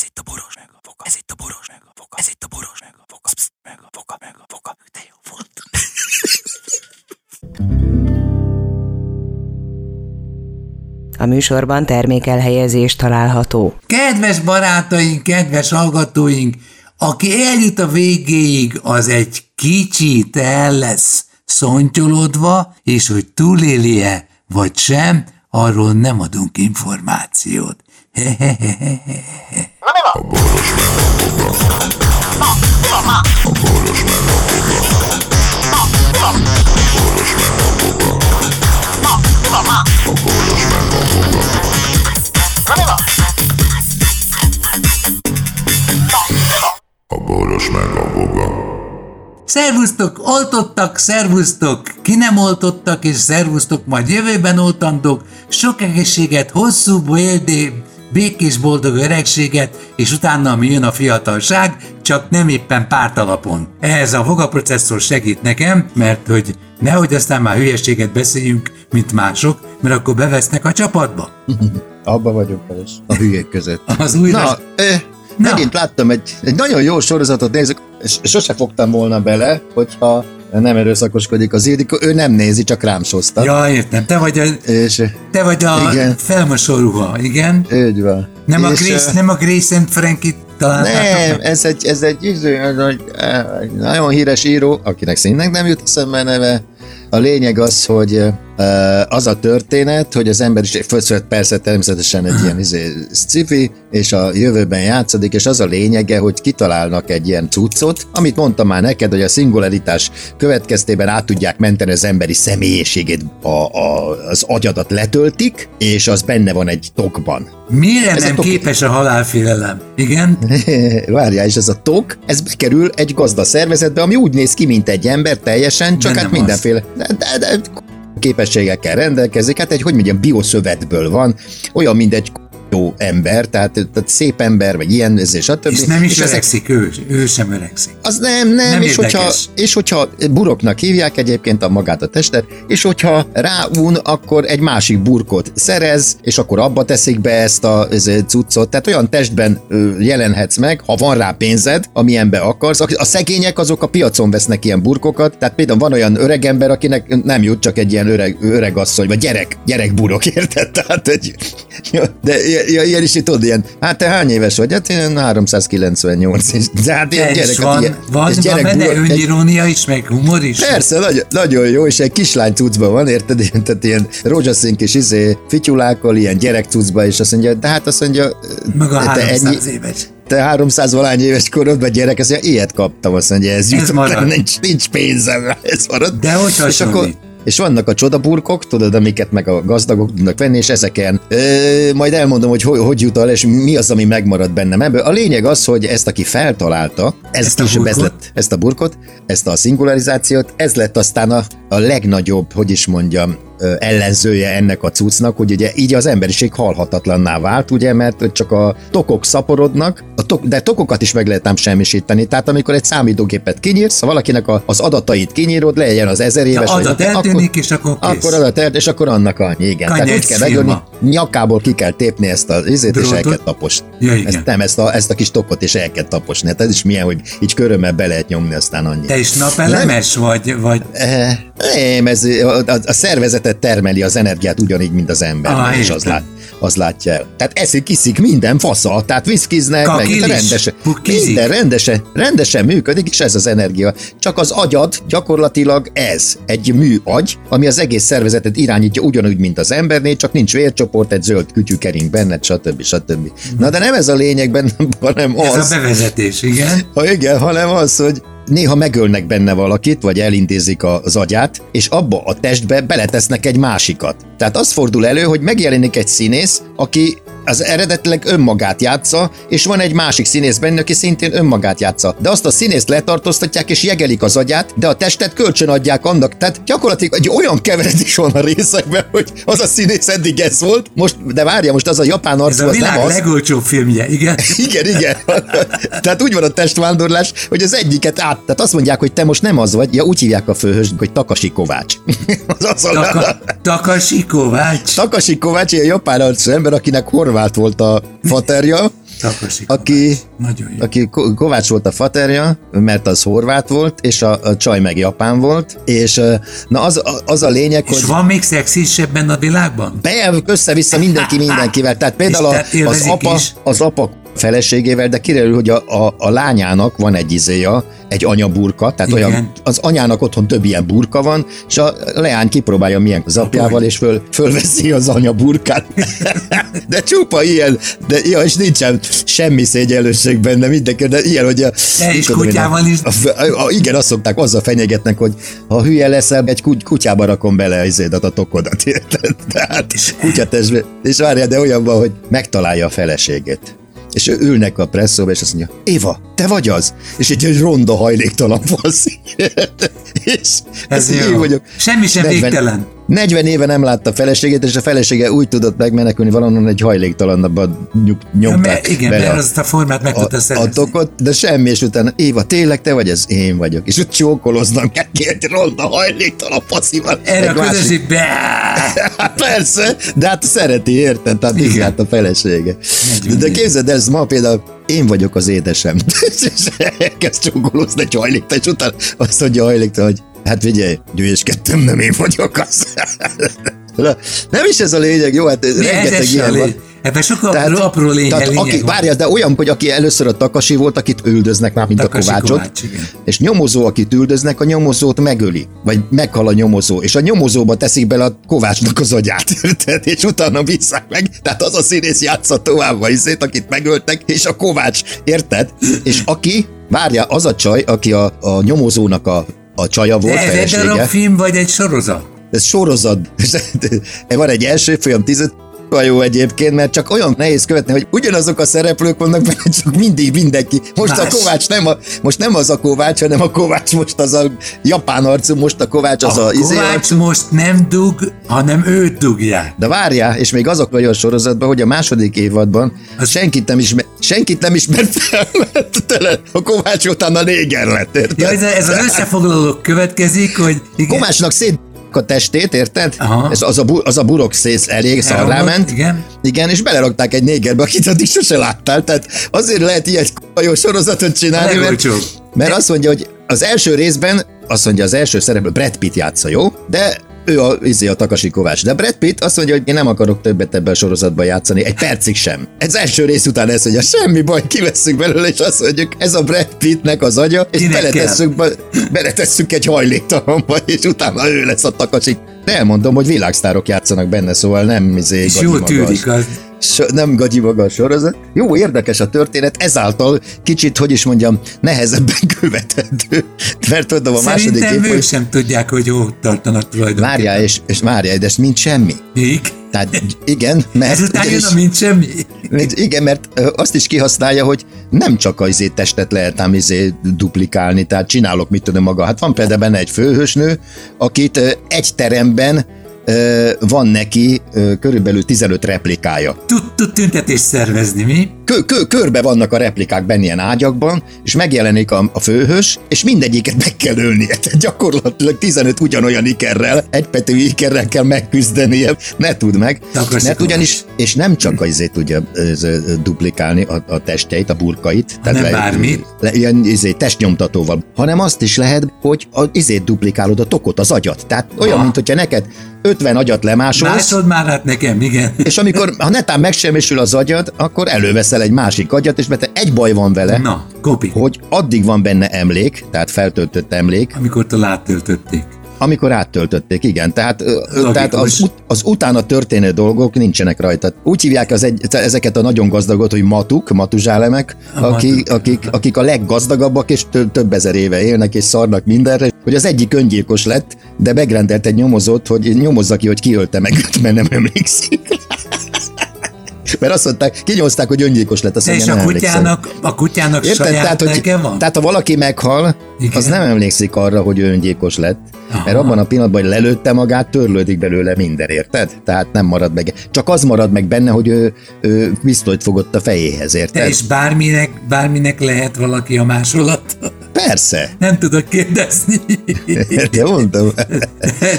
Ez itt a boros meg a foka. Ez itt a boros meg a foka. Ez itt a boros meg a foka. Psz, meg a foka, meg a foka. De jó volt. A műsorban termékelhelyezés található. Kedves barátaink, kedves hallgatóink, aki eljut a végéig, az egy kicsit el lesz szontyolodva, és hogy túlélie vagy sem, arról nem adunk információt. Hehehehehe. Szervusztok, oltottak, szervusztok, ki nem oltottak, és szervusztok, majd jövőben oltandók, sok egészséget, hosszú, boldé, békés, boldog öregséget, és utána mi jön a fiatalság, csak nem éppen pártalapon. Ehhez a fogaprocesszor segít nekem, mert hogy nehogy aztán már hülyeséget beszéljünk, mint mások, mert akkor bevesznek a csapatba. Abba vagyok is. A hülyék között. Az újra... Na, ö, Na. megint láttam egy, egy nagyon jó sorozatot nézek, és sose fogtam volna bele, hogyha nem erőszakoskodik az Ildikó, ő nem nézi, csak rám soztat. Ja, értem, te vagy a, És te vagy a Igen. felmosó ruha, igen? úgy van. Nem a, és, Grace, ö, nem a Grace and Frankie találtátok? Nem, ez egy, ez egy, izé, ez egy, nagyon híres író, akinek szintén nem jut eszembe neve. A lényeg az, hogy az a történet, hogy az ember is, főször persze természetesen egy ilyen izé, sci és a jövőben játszódik, és az a lényege, hogy kitalálnak egy ilyen cuccot, amit mondtam már neked, hogy a szingularitás következtében át tudják menteni az emberi személyiségét, a, a, az agyadat letöltik, és az benne van egy tokban. Mire Ez a nem topi- képes a halálfélelem? Igen? Várjál, és ez a tok, ez bekerül egy gazda szervezetbe, ami úgy néz ki, mint egy ember teljesen, csak De hát mindenféle de, de, de, képességekkel rendelkezik, hát egy, hogy mondjam, bioszövetből van, olyan, mint egy jó ember, tehát, tehát szép ember, vagy ilyen, ez és stb. És nem is ezek- öregszik, ő, ő sem öregszik. az nem, nem, Nem és, hogyha, érdekes. és hogyha buroknak hívják egyébként a magát a testet, és hogyha ráún, akkor egy másik burkot szerez, és akkor abba teszik be ezt a ez, cuccot. Tehát olyan testben jelenhetsz meg, ha van rá pénzed, amilyenbe akarsz. A szegények azok a piacon vesznek ilyen burkokat, tehát például van olyan öreg ember, akinek nem jut csak egy ilyen öreg, öreg asszony, vagy gyerek, gyerek burok, érted? Tehát egy, de ilyen, ilyen is, tudod, ilyen, hát te hány éves vagy? Hát én 398, és de hát ilyen És gyerek, van, ilyen, van, és van benne önirónia is, meg humor is? Persze, nagyon, nagyon jó, és egy kislány cuccban van, érted? Ilyen, tehát ilyen rózsaszín kis izé, fityulákkal, ilyen gyerek cuccban, és azt mondja, de hát azt mondja, Meg a te 300 éves. te 300 valány éves korodban gyerek, azt mondja, ilyet kaptam, azt mondja, ez, Ez jutott, nincs, nincs pénzem, ez marad. De hogy és akkor? És vannak a csodaburkok, tudod, amiket meg a gazdagok tudnak venni, és ezeken ö, majd elmondom, hogy, hogy hogy jut el, és mi az, ami megmarad bennem ebből. A lényeg az, hogy ezt, aki feltalálta, ez Ezt a később ez burkot? lett, ezt a burkot, ezt a szingularizációt, ez lett aztán a, a legnagyobb, hogy is mondjam, ellenzője ennek a cuccnak, hogy ugye így az emberiség halhatatlanná vált, ugye, mert csak a tokok szaporodnak, a tok, de tokokat is meg lehet ám semmisíteni. Tehát amikor egy számítógépet kinyírsz, ha valakinek a, az adatait kinyírod, legyen az ezer De éves, vagy adat akkor- eltűnik, és akkor kész. akkor adat el, és akkor annak annyi, igen. Tehát Kanyec úgy kell megölni. Nyakából ki kell tépni ezt az izét, és el kell taposni. Ja, igen. Ezt, nem, ezt a, ezt a kis tokot is el kell taposni. Hát ez is milyen, hogy így körömmel be lehet nyomni, aztán annyi. Te is napelemes vagy, vagy Eh, Nem, ez a, a, a szervezetet termeli az energiát ugyanígy, mint az ember, Ah, és az, lát, az látja el. Tehát eszik, iszik minden fasza, tehát viszkiznek, meg Kakil is, rendesen, pukizik. minden rendesen, rendesen működik, és ez az energia. Csak az agyad gyakorlatilag ez, egy műagy, ami az egész szervezetet irányítja ugyanúgy, mint az embernél, csak nincs vércsoport, egy zöld kütyű kering benned, stb. stb. Na de nem ez a lényeg benne, hanem ez az, a bevezetés, igen? ha igen, hanem az, hogy néha megölnek benne valakit, vagy elintézik az agyát, és abba a testbe beletesznek egy másikat. Tehát az fordul elő, hogy megjelenik egy színész, aki az eredetileg önmagát játsza, és van egy másik színész benne, aki szintén önmagát játsza. De azt a színészt letartóztatják, és jegelik az agyát, de a testet kölcsön adják annak. Tehát gyakorlatilag egy olyan keveredés van a részekben, hogy az a színész eddig ez volt, most, de várja, most az a japán Ez arcú, a az nem világ az. legolcsóbb filmje, igen? Igen, igen. Tehát úgy van a testvándorlás, hogy az egyiket át. Tehát azt mondják, hogy te most nem az vagy, ja úgy hívják a főhőst, hogy Takasi Kovács. az az a Taka, Takashi Kovács. Takasi Kovács, ilyen japán arcú ember, akinek horvát volt a faterja, Takasi aki, Kovács. Nagyon jó. aki Ko- Kovács volt a faterja, mert az horvát volt, és a, a csaj meg japán volt, és na az, az a lényeg, És hogy van még szexisebben a világban? be, össze-vissza mindenki mindenkivel. Tehát például a, az, apa, is. az apa feleségével, de kiderül, hogy a, a, a lányának van egy izéja, egy anyaburka, tehát Igen. olyan, az anyának otthon több ilyen burka van, és a leány kipróbálja milyen az apjával, és föl, fölveszi az anyaburkát. de csupa ilyen, de ja, és nincsen semmi szégyenlőség benne, mindenki, de ilyen, hogy a, De és tudom én, kutyával is. A, a, a, igen, azt szokták, azzal fenyegetnek, hogy ha hülye leszel, egy kuty, kutyába rakom bele izédat, a tokodat, érted? Tehát kutyatestbe. És várjál, de olyan van, hogy megtalálja a feleségét. És ő ülnek a presszóba, és azt mondja, Éva, te vagy az? És egy, egy ronda hajléktalan faszi. és Ez én jó. vagyok. Semmi sem 40 végtelen. 40 éve nem látta feleségét, és a felesége úgy tudott megmenekülni valahonnan egy hajléktalanabban nyug, Ja, nyomták mert, igen, bele mert azt a formát meg tudta a, a tokot, de semmi, és utána Éva, tényleg te vagy, ez én vagyok. És ott csókoloznak neki egy ronda hajléktalan faszival. Erre a másik- közösségbe. Hát persze, de hát szereti, érted? Tehát Igen. így a felesége. De képzeld el, ez ma például én vagyok az édesem. és elkezd csókolózni egy hajléktalan, és utána azt mondja a hajléktalan, hogy hát figyelj, gyűjéskedtem, nem én vagyok az. Nem is ez a lényeg, jó, hát ez, rengeteg ez se ilyen van. Ebben sokkal apró lényeg, tehát lényeg aki, van. várjál, de olyan, hogy aki először a Takasi volt, akit üldöznek már, mint Takasi a Kovácsot, Kovács, igen. és nyomozó, akit üldöznek, a nyomozót megöli, vagy meghal a nyomozó, és a nyomozóba teszik bele a Kovácsnak az agyát, érted? És utána visszák meg. Tehát az a színész játsza tovább a izét, akit megöltek, és a Kovács, érted? És aki, várja, az a csaj, aki a, a nyomozónak a, a csaja volt, De ez egy darab film, vagy egy sorozat? Ez sorozat. Van egy első film, 10 jó egyébként, mert csak olyan nehéz követni, hogy ugyanazok a szereplők vannak benne, csak mindig mindenki. Most Más. a Kovács nem, a, most nem az a Kovács, hanem a Kovács most az a japán arcú, most a Kovács az a, a a izé Kovács arcú. most nem dug, hanem őt dugják. De várjál, és még azok vagy a sorozatban, hogy a második évadban Az- senkit nem ismer, senkit nem ismert fel, mert tele, a Kovács utána néger lett, érted? Ja, ez, ez az összefoglaló következik, hogy igen, Kovácsnak szét a testét, érted? Aha. Ez az a, bu- az a burok szész elég szarrá elromlott, ment. Igen. Igen, és belerakták egy négerbe, akit addig sose láttál. Tehát azért lehet ilyen k***a jó sorozatot csinálni, mert, mert azt mondja, hogy az első részben, azt mondja, az első szereplő Brad Pitt játsza, jó? De ő a, izé a Takasi Kovács. De Brad Pitt azt mondja, hogy én nem akarok többet ebben a sorozatban játszani, egy percig sem. Ez első rész után ezt mondja, semmi baj, kivesszük belőle, és azt mondjuk, ez a Brad Pittnek az agya, és Kinek beletesszük, be, beletesszük egy hajléktalanba, és utána ő lesz a Takasi. De elmondom, hogy világsztárok játszanak benne, szóval nem izé És jól tűnik az. So, nem gagyi maga a sorozat. Jó, érdekes a történet, ezáltal kicsit, hogy is mondjam, nehezebben követhető. Mert tudom, a második Szerintem év, ők hogy sem tudják, hogy jó tartanak tulajdonképpen. várjál, és, és várjál, de ez mind semmi. Még? Tehát igen, mert... Ezután jön ugyanis- a mint semmi. igen, mert azt is kihasználja, hogy nem csak az izé testet lehet ám izé duplikálni, tehát csinálok mit tudom maga. Hát van például benne egy főhősnő, akit egy teremben van neki körülbelül 15 replikája. Tud, tüntetést szervezni, mi? kö, kö, körbe vannak a replikák benne ilyen ágyakban, és megjelenik a, a főhős, és mindegyiket meg kell ölnie. Tehát gyakorlatilag 15 ugyanolyan ikerrel, egy pető ikerrel kell megküzdenie. Ne tud meg. Mert ugyanis, és nem csak azért tudja ez, duplikálni a, a testeit, a burkait. Hanem bármit. Le, ilyen izé, testnyomtatóval, hanem azt is lehet, hogy a, izét duplikálod a tokot, az agyat. Tehát olyan, Ah. mint hogyha neked 50 agyat lemásolsz, Másod már hát nekem, igen. és amikor, ha netán megsemmisül az agyad, akkor előveszel egy másik agyat, és mert egy baj van vele, Na, kopi. hogy addig van benne emlék, tehát feltöltött emlék, Amikor áttöltötték. amikor áttöltötték, igen. Tehát, tehát az, ut- az utána történő dolgok nincsenek rajta. Úgy hívják az egy, ezeket a nagyon gazdagot, hogy matuk, matuzsálemek, A akik, matuk. akik, akik a leggazdagabbak, és több, több ezer éve élnek, és szarnak mindenre, hogy az egyik öngyilkos lett, de megrendelt egy nyomozót, hogy nyomozza ki, hogy kiölte meg őt, mert nem emlékszik. Mert azt mondták, kinyomozták, hogy öngyilkos lett, azt De és a kutyának, a kutyának Érted? saját Tehát, hogy, van? tehát ha valaki meghal, Igen. az nem emlékszik arra, hogy ő öngyilkos lett. Aha. Mert abban a pillanatban, hogy lelőtte magát, törlődik belőle minden, érted? Tehát nem marad meg. Csak az marad meg benne, hogy ő, ő pisztolyt fogott a fejéhez, érted? és bárminek, bárminek lehet valaki a másolat. Persze. Nem tudok kérdezni. De mondtam.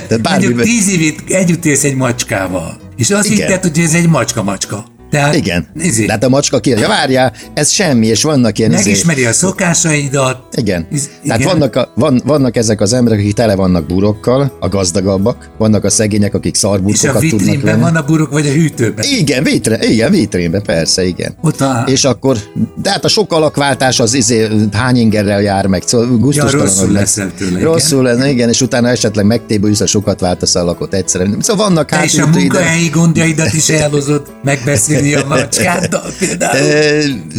De bármi, Mondjuk tíz évig együtt élsz egy macskával. És azt Igen. hitted, hogy ez egy macska-macska. Tehát, Igen. Izé, De hát a macska kérdezi, várjál, ez semmi, és vannak ilyen... izé- megismeri a szokásaidat. Igen. Iz- Tehát igen. vannak, a, van, vannak ezek az emberek, akik tele vannak burokkal, a gazdagabbak, vannak a szegények, akik És a szarburkokat tudnak vitrínben venni. van a burok, vagy a hűtőben? Igen, vitre, igen, vitrínben, persze, igen. Ott. És akkor, de hát a sok alakváltás az izé, hány ingerrel jár meg, szóval gusztustalan, rosszul hogy leszel tőle, igen. Rosszul lenne, igen, és utána esetleg megtébülsz, ha sokat váltasz a lakot egyszerűen. Szóval vannak Te és a munkahelyi gondjaidat is elhozod megbeszélni a macskáddal például.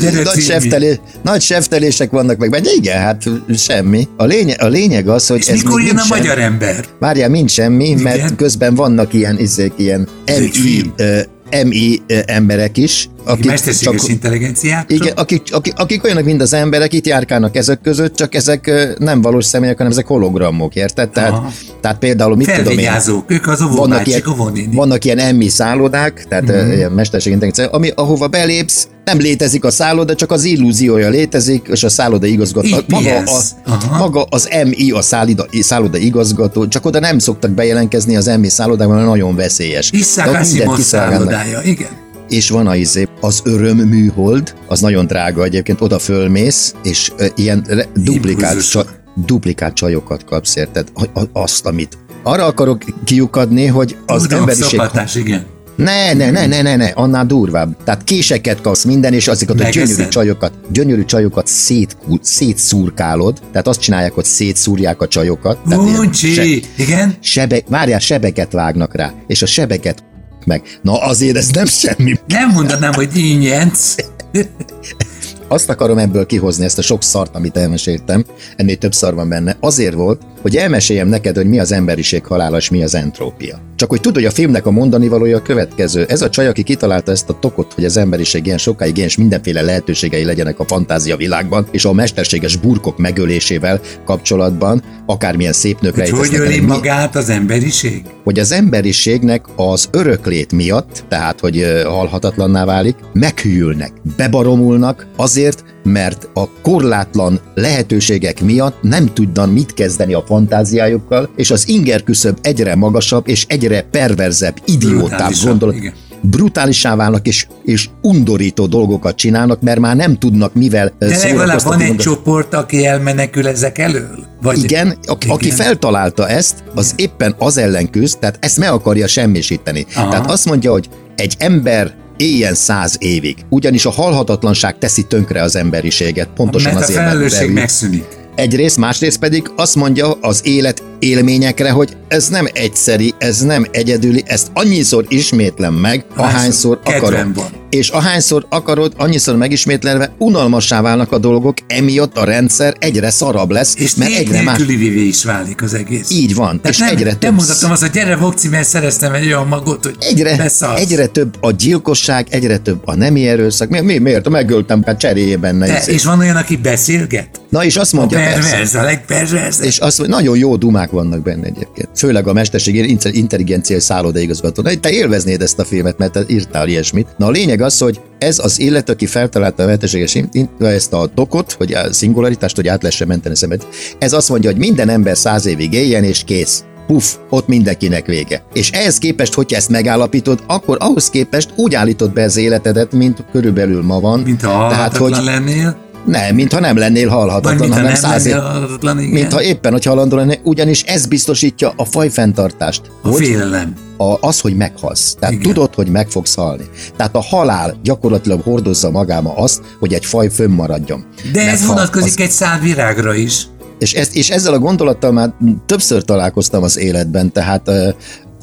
Gyere, nagy, seftelé, nagy seftelések vannak meg benne. Igen, hát semmi. A lényeg, a lényeg az, hogy És ez mikor jön a magyar ember? Várjál, mind semmi, mert Igen. közben vannak ilyen, izék, ilyen MI, MI emberek is, akik Mesterséges csak, intelligenciát? igen, akik, akik, akik olyanok, mint az emberek, itt járkálnak ezek között, csak ezek nem valós személyek, hanem ezek hologramok, érted? Tehát, Aha. tehát például, mit tudom én, ők az vannak ilyen, vannak ilyen emmi szállodák, tehát mm-hmm. ilyen mesterség intelligencia, ami, ahova belépsz, nem létezik a szálloda, csak az illúziója létezik, és a szálloda igazgató, maga, Aha. maga az MI, a szálloda, szálloda igazgató, csak oda nem szoktak bejelentkezni az MI szállodában, mert nagyon veszélyes. Iszák szállodája, igen. És van a izé, az öröm műhold, az nagyon drága egyébként, oda fölmész, és ö, ilyen re- duplikált, csa, duplikált csajokat kapsz, érted? A- a- Azt, amit arra akarok kiukadni, hogy az Tudom, emberiség szopatás, igen. Ne, ne, ne, ne, ne, ne, annál durvább. Tehát késeket kapsz minden, és azokat a gyönyörű csajokat, gyönyörű csajokat szét, szétszurkálod, tehát azt csinálják, hogy szétszúrják a csajokat. Uncsi, igen. Sebe, várjál, sebeket vágnak rá, és a sebeket meg. Na azért ez nem semmi. Nem mondanám, hogy ínyenc. Azt akarom ebből kihozni, ezt a sok szart, amit elmeséltem, ennél több szar van benne, azért volt, hogy elmeséljem neked, hogy mi az emberiség halála, és mi az entrópia. Csak hogy tudod, hogy a filmnek a mondani valója a következő. Ez a csaj, aki kitalálta ezt a tokot, hogy az emberiség ilyen sokáig ilyen, és mindenféle lehetőségei legyenek a fantázia világban, és a mesterséges burkok megölésével kapcsolatban, akármilyen szép nők Hogy hogy öli mi- magát az emberiség? hogy az emberiségnek az öröklét miatt, tehát hogy halhatatlanná válik, meghűlnek, bebaromulnak azért, mert a korlátlan lehetőségek miatt nem tudnak mit kezdeni a fantáziájukkal, és az inger küszöb egyre magasabb és egyre perverzebb, idiótább gondolat. igen. Brutálisá válnak és, és undorító dolgokat csinálnak, mert már nem tudnak mivel De legalább van egy csoport, aki elmenekül ezek elől? Vagy Igen, aki, aki Igen. feltalálta ezt, az éppen az ellen küzd, tehát ezt meg akarja semmisíteni. Aha. Tehát azt mondja, hogy egy ember éljen száz évig. Ugyanis a halhatatlanság teszi tönkre az emberiséget. Pontosan mert a azért, mert felelősség megszűnik. Egyrészt, másrészt pedig azt mondja az élet élményekre, hogy ez nem egyszeri, ez nem egyedüli, ezt annyiszor ismétlem meg, ahányszor akarom. van. És ahányszor akarod, annyiszor megismétlelve, unalmassá válnak a dolgok, emiatt a rendszer egyre szarabb lesz, És mert egyre más. nélkülivé is válik az egész. Így van, Tehát és nem, egyre nem több mondhatom azt, hogy gyere Vokci, mert szereztem egy olyan magot, hogy Egyre, beszarsz. egyre több a gyilkosság, egyre több a nemi erőszak. Mi, mi, miért? Megöltem, hát cseréljé benne. Te, izé. és van olyan, aki beszélget? Na és azt A mondja, persze, perverz, a legperverzebb. és azt mondja, nagyon jó dumák vannak benne egyébként. Főleg a mesterségi intelligenciai szállodaigazgató. Te élveznéd ezt a filmet, mert te írtál ilyesmit. Na a lényeg az, hogy ez az illető, aki feltalálta a mesterséges ezt a tokot, hogy a szingularitást, hogy át lehessen menteni szemet. Ez azt mondja, hogy minden ember száz évig éljen, és kész. Puff, ott mindenkinek vége. És ehhez képest, hogyha ezt megállapítod, akkor ahhoz képest úgy állítod be az életedet, mint körülbelül ma van. Mint ha Tehát, hogy lennél, nem, mintha nem lennél vagy halhatatlan, ha hanem nem száz lennél. Mintha éppen, hogy halandó lenne, ugyanis ez biztosítja a fajfenntartást. a hogy félelem. a, az, hogy meghalsz. Tehát Igen. Tudod, hogy meg fogsz halni. Tehát a halál gyakorlatilag hordozza magába azt, hogy egy faj fönnmaradjon. De Mert ez vonatkozik az- egy szál virágra is. és, ezt, és ezzel a gondolattal már többször találkoztam az életben, tehát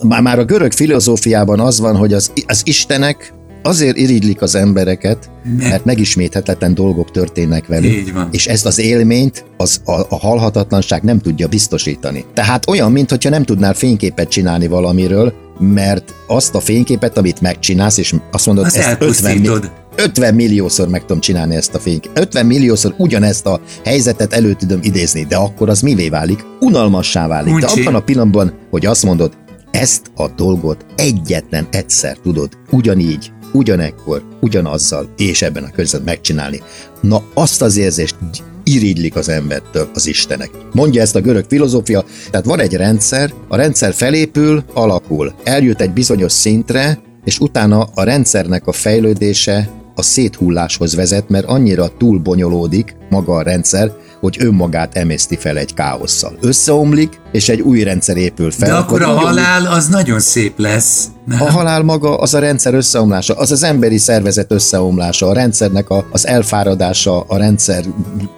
már, már a görög filozófiában az van, hogy az, az istenek azért irigylik az embereket, Mert- megisméthetetlen dolgok történnek velük. Így van. És ezt az élményt az a, a halhatatlanság nem tudja biztosítani. Tehát olyan, mintha nem tudnál fényképet csinálni valamiről, mert azt a fényképet, amit megcsinálsz, és azt mondod, Azt ezt 50, mi- elpusztítod. 50 milliószor meg tudom csinálni ezt a fényképet. 50 milliószor ugyanezt a helyzetet elő tudom idézni, de akkor az mivé válik? Unalmassá válik. De Uncsi. abban a pillanatban, hogy azt mondod, ezt a dolgot egyetlen egyszer tudod ugyanígy, ugyanekkor, ugyanazzal és ebben a környezetben megcsinálni. Na azt az érzést irigylik az embertől az Istenek. Mondja ezt a görög filozófia, tehát van egy rendszer, a rendszer felépül, alakul, eljut egy bizonyos szintre, és utána a rendszernek a fejlődése a széthulláshoz vezet, mert annyira túlbonyolódik maga a rendszer, hogy önmagát emészti fel egy káosszal. Összeomlik, és egy új rendszer épül fel. De akkor a halál az nagyon szép lesz. Nem? A halál maga az a rendszer összeomlása, az az emberi szervezet összeomlása, a rendszernek a, az elfáradása, a rendszer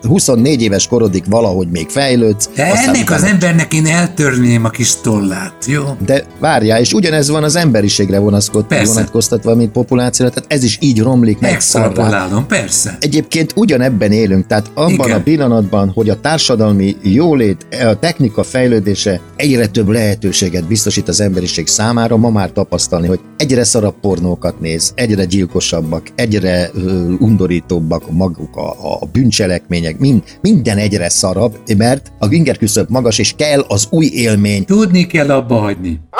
24 éves korodik valahogy még fejlődsz. De ennek az embernek én eltörném a kis tollát, jó? De várjál, és ugyanez van az emberiségre vonatkoztatva, mint populációra, tehát ez is így romlik meg. Extrapolálom, persze. Egyébként ugyanebben élünk, tehát abban Igen. a pillanatban, hogy a társadalmi jólét, a technika fejlődése egyre több lehetőséget biztosít az emberiség számára, ma már tapasztalni, hogy egyre szarabb pornókat néz, egyre gyilkosabbak, egyre ö, undorítóbbak maguk a, a bűncselekmények, mind, minden egyre szarabb, mert a inger küszöb magas, és kell az új élmény, Tudni kell abba hagyni. A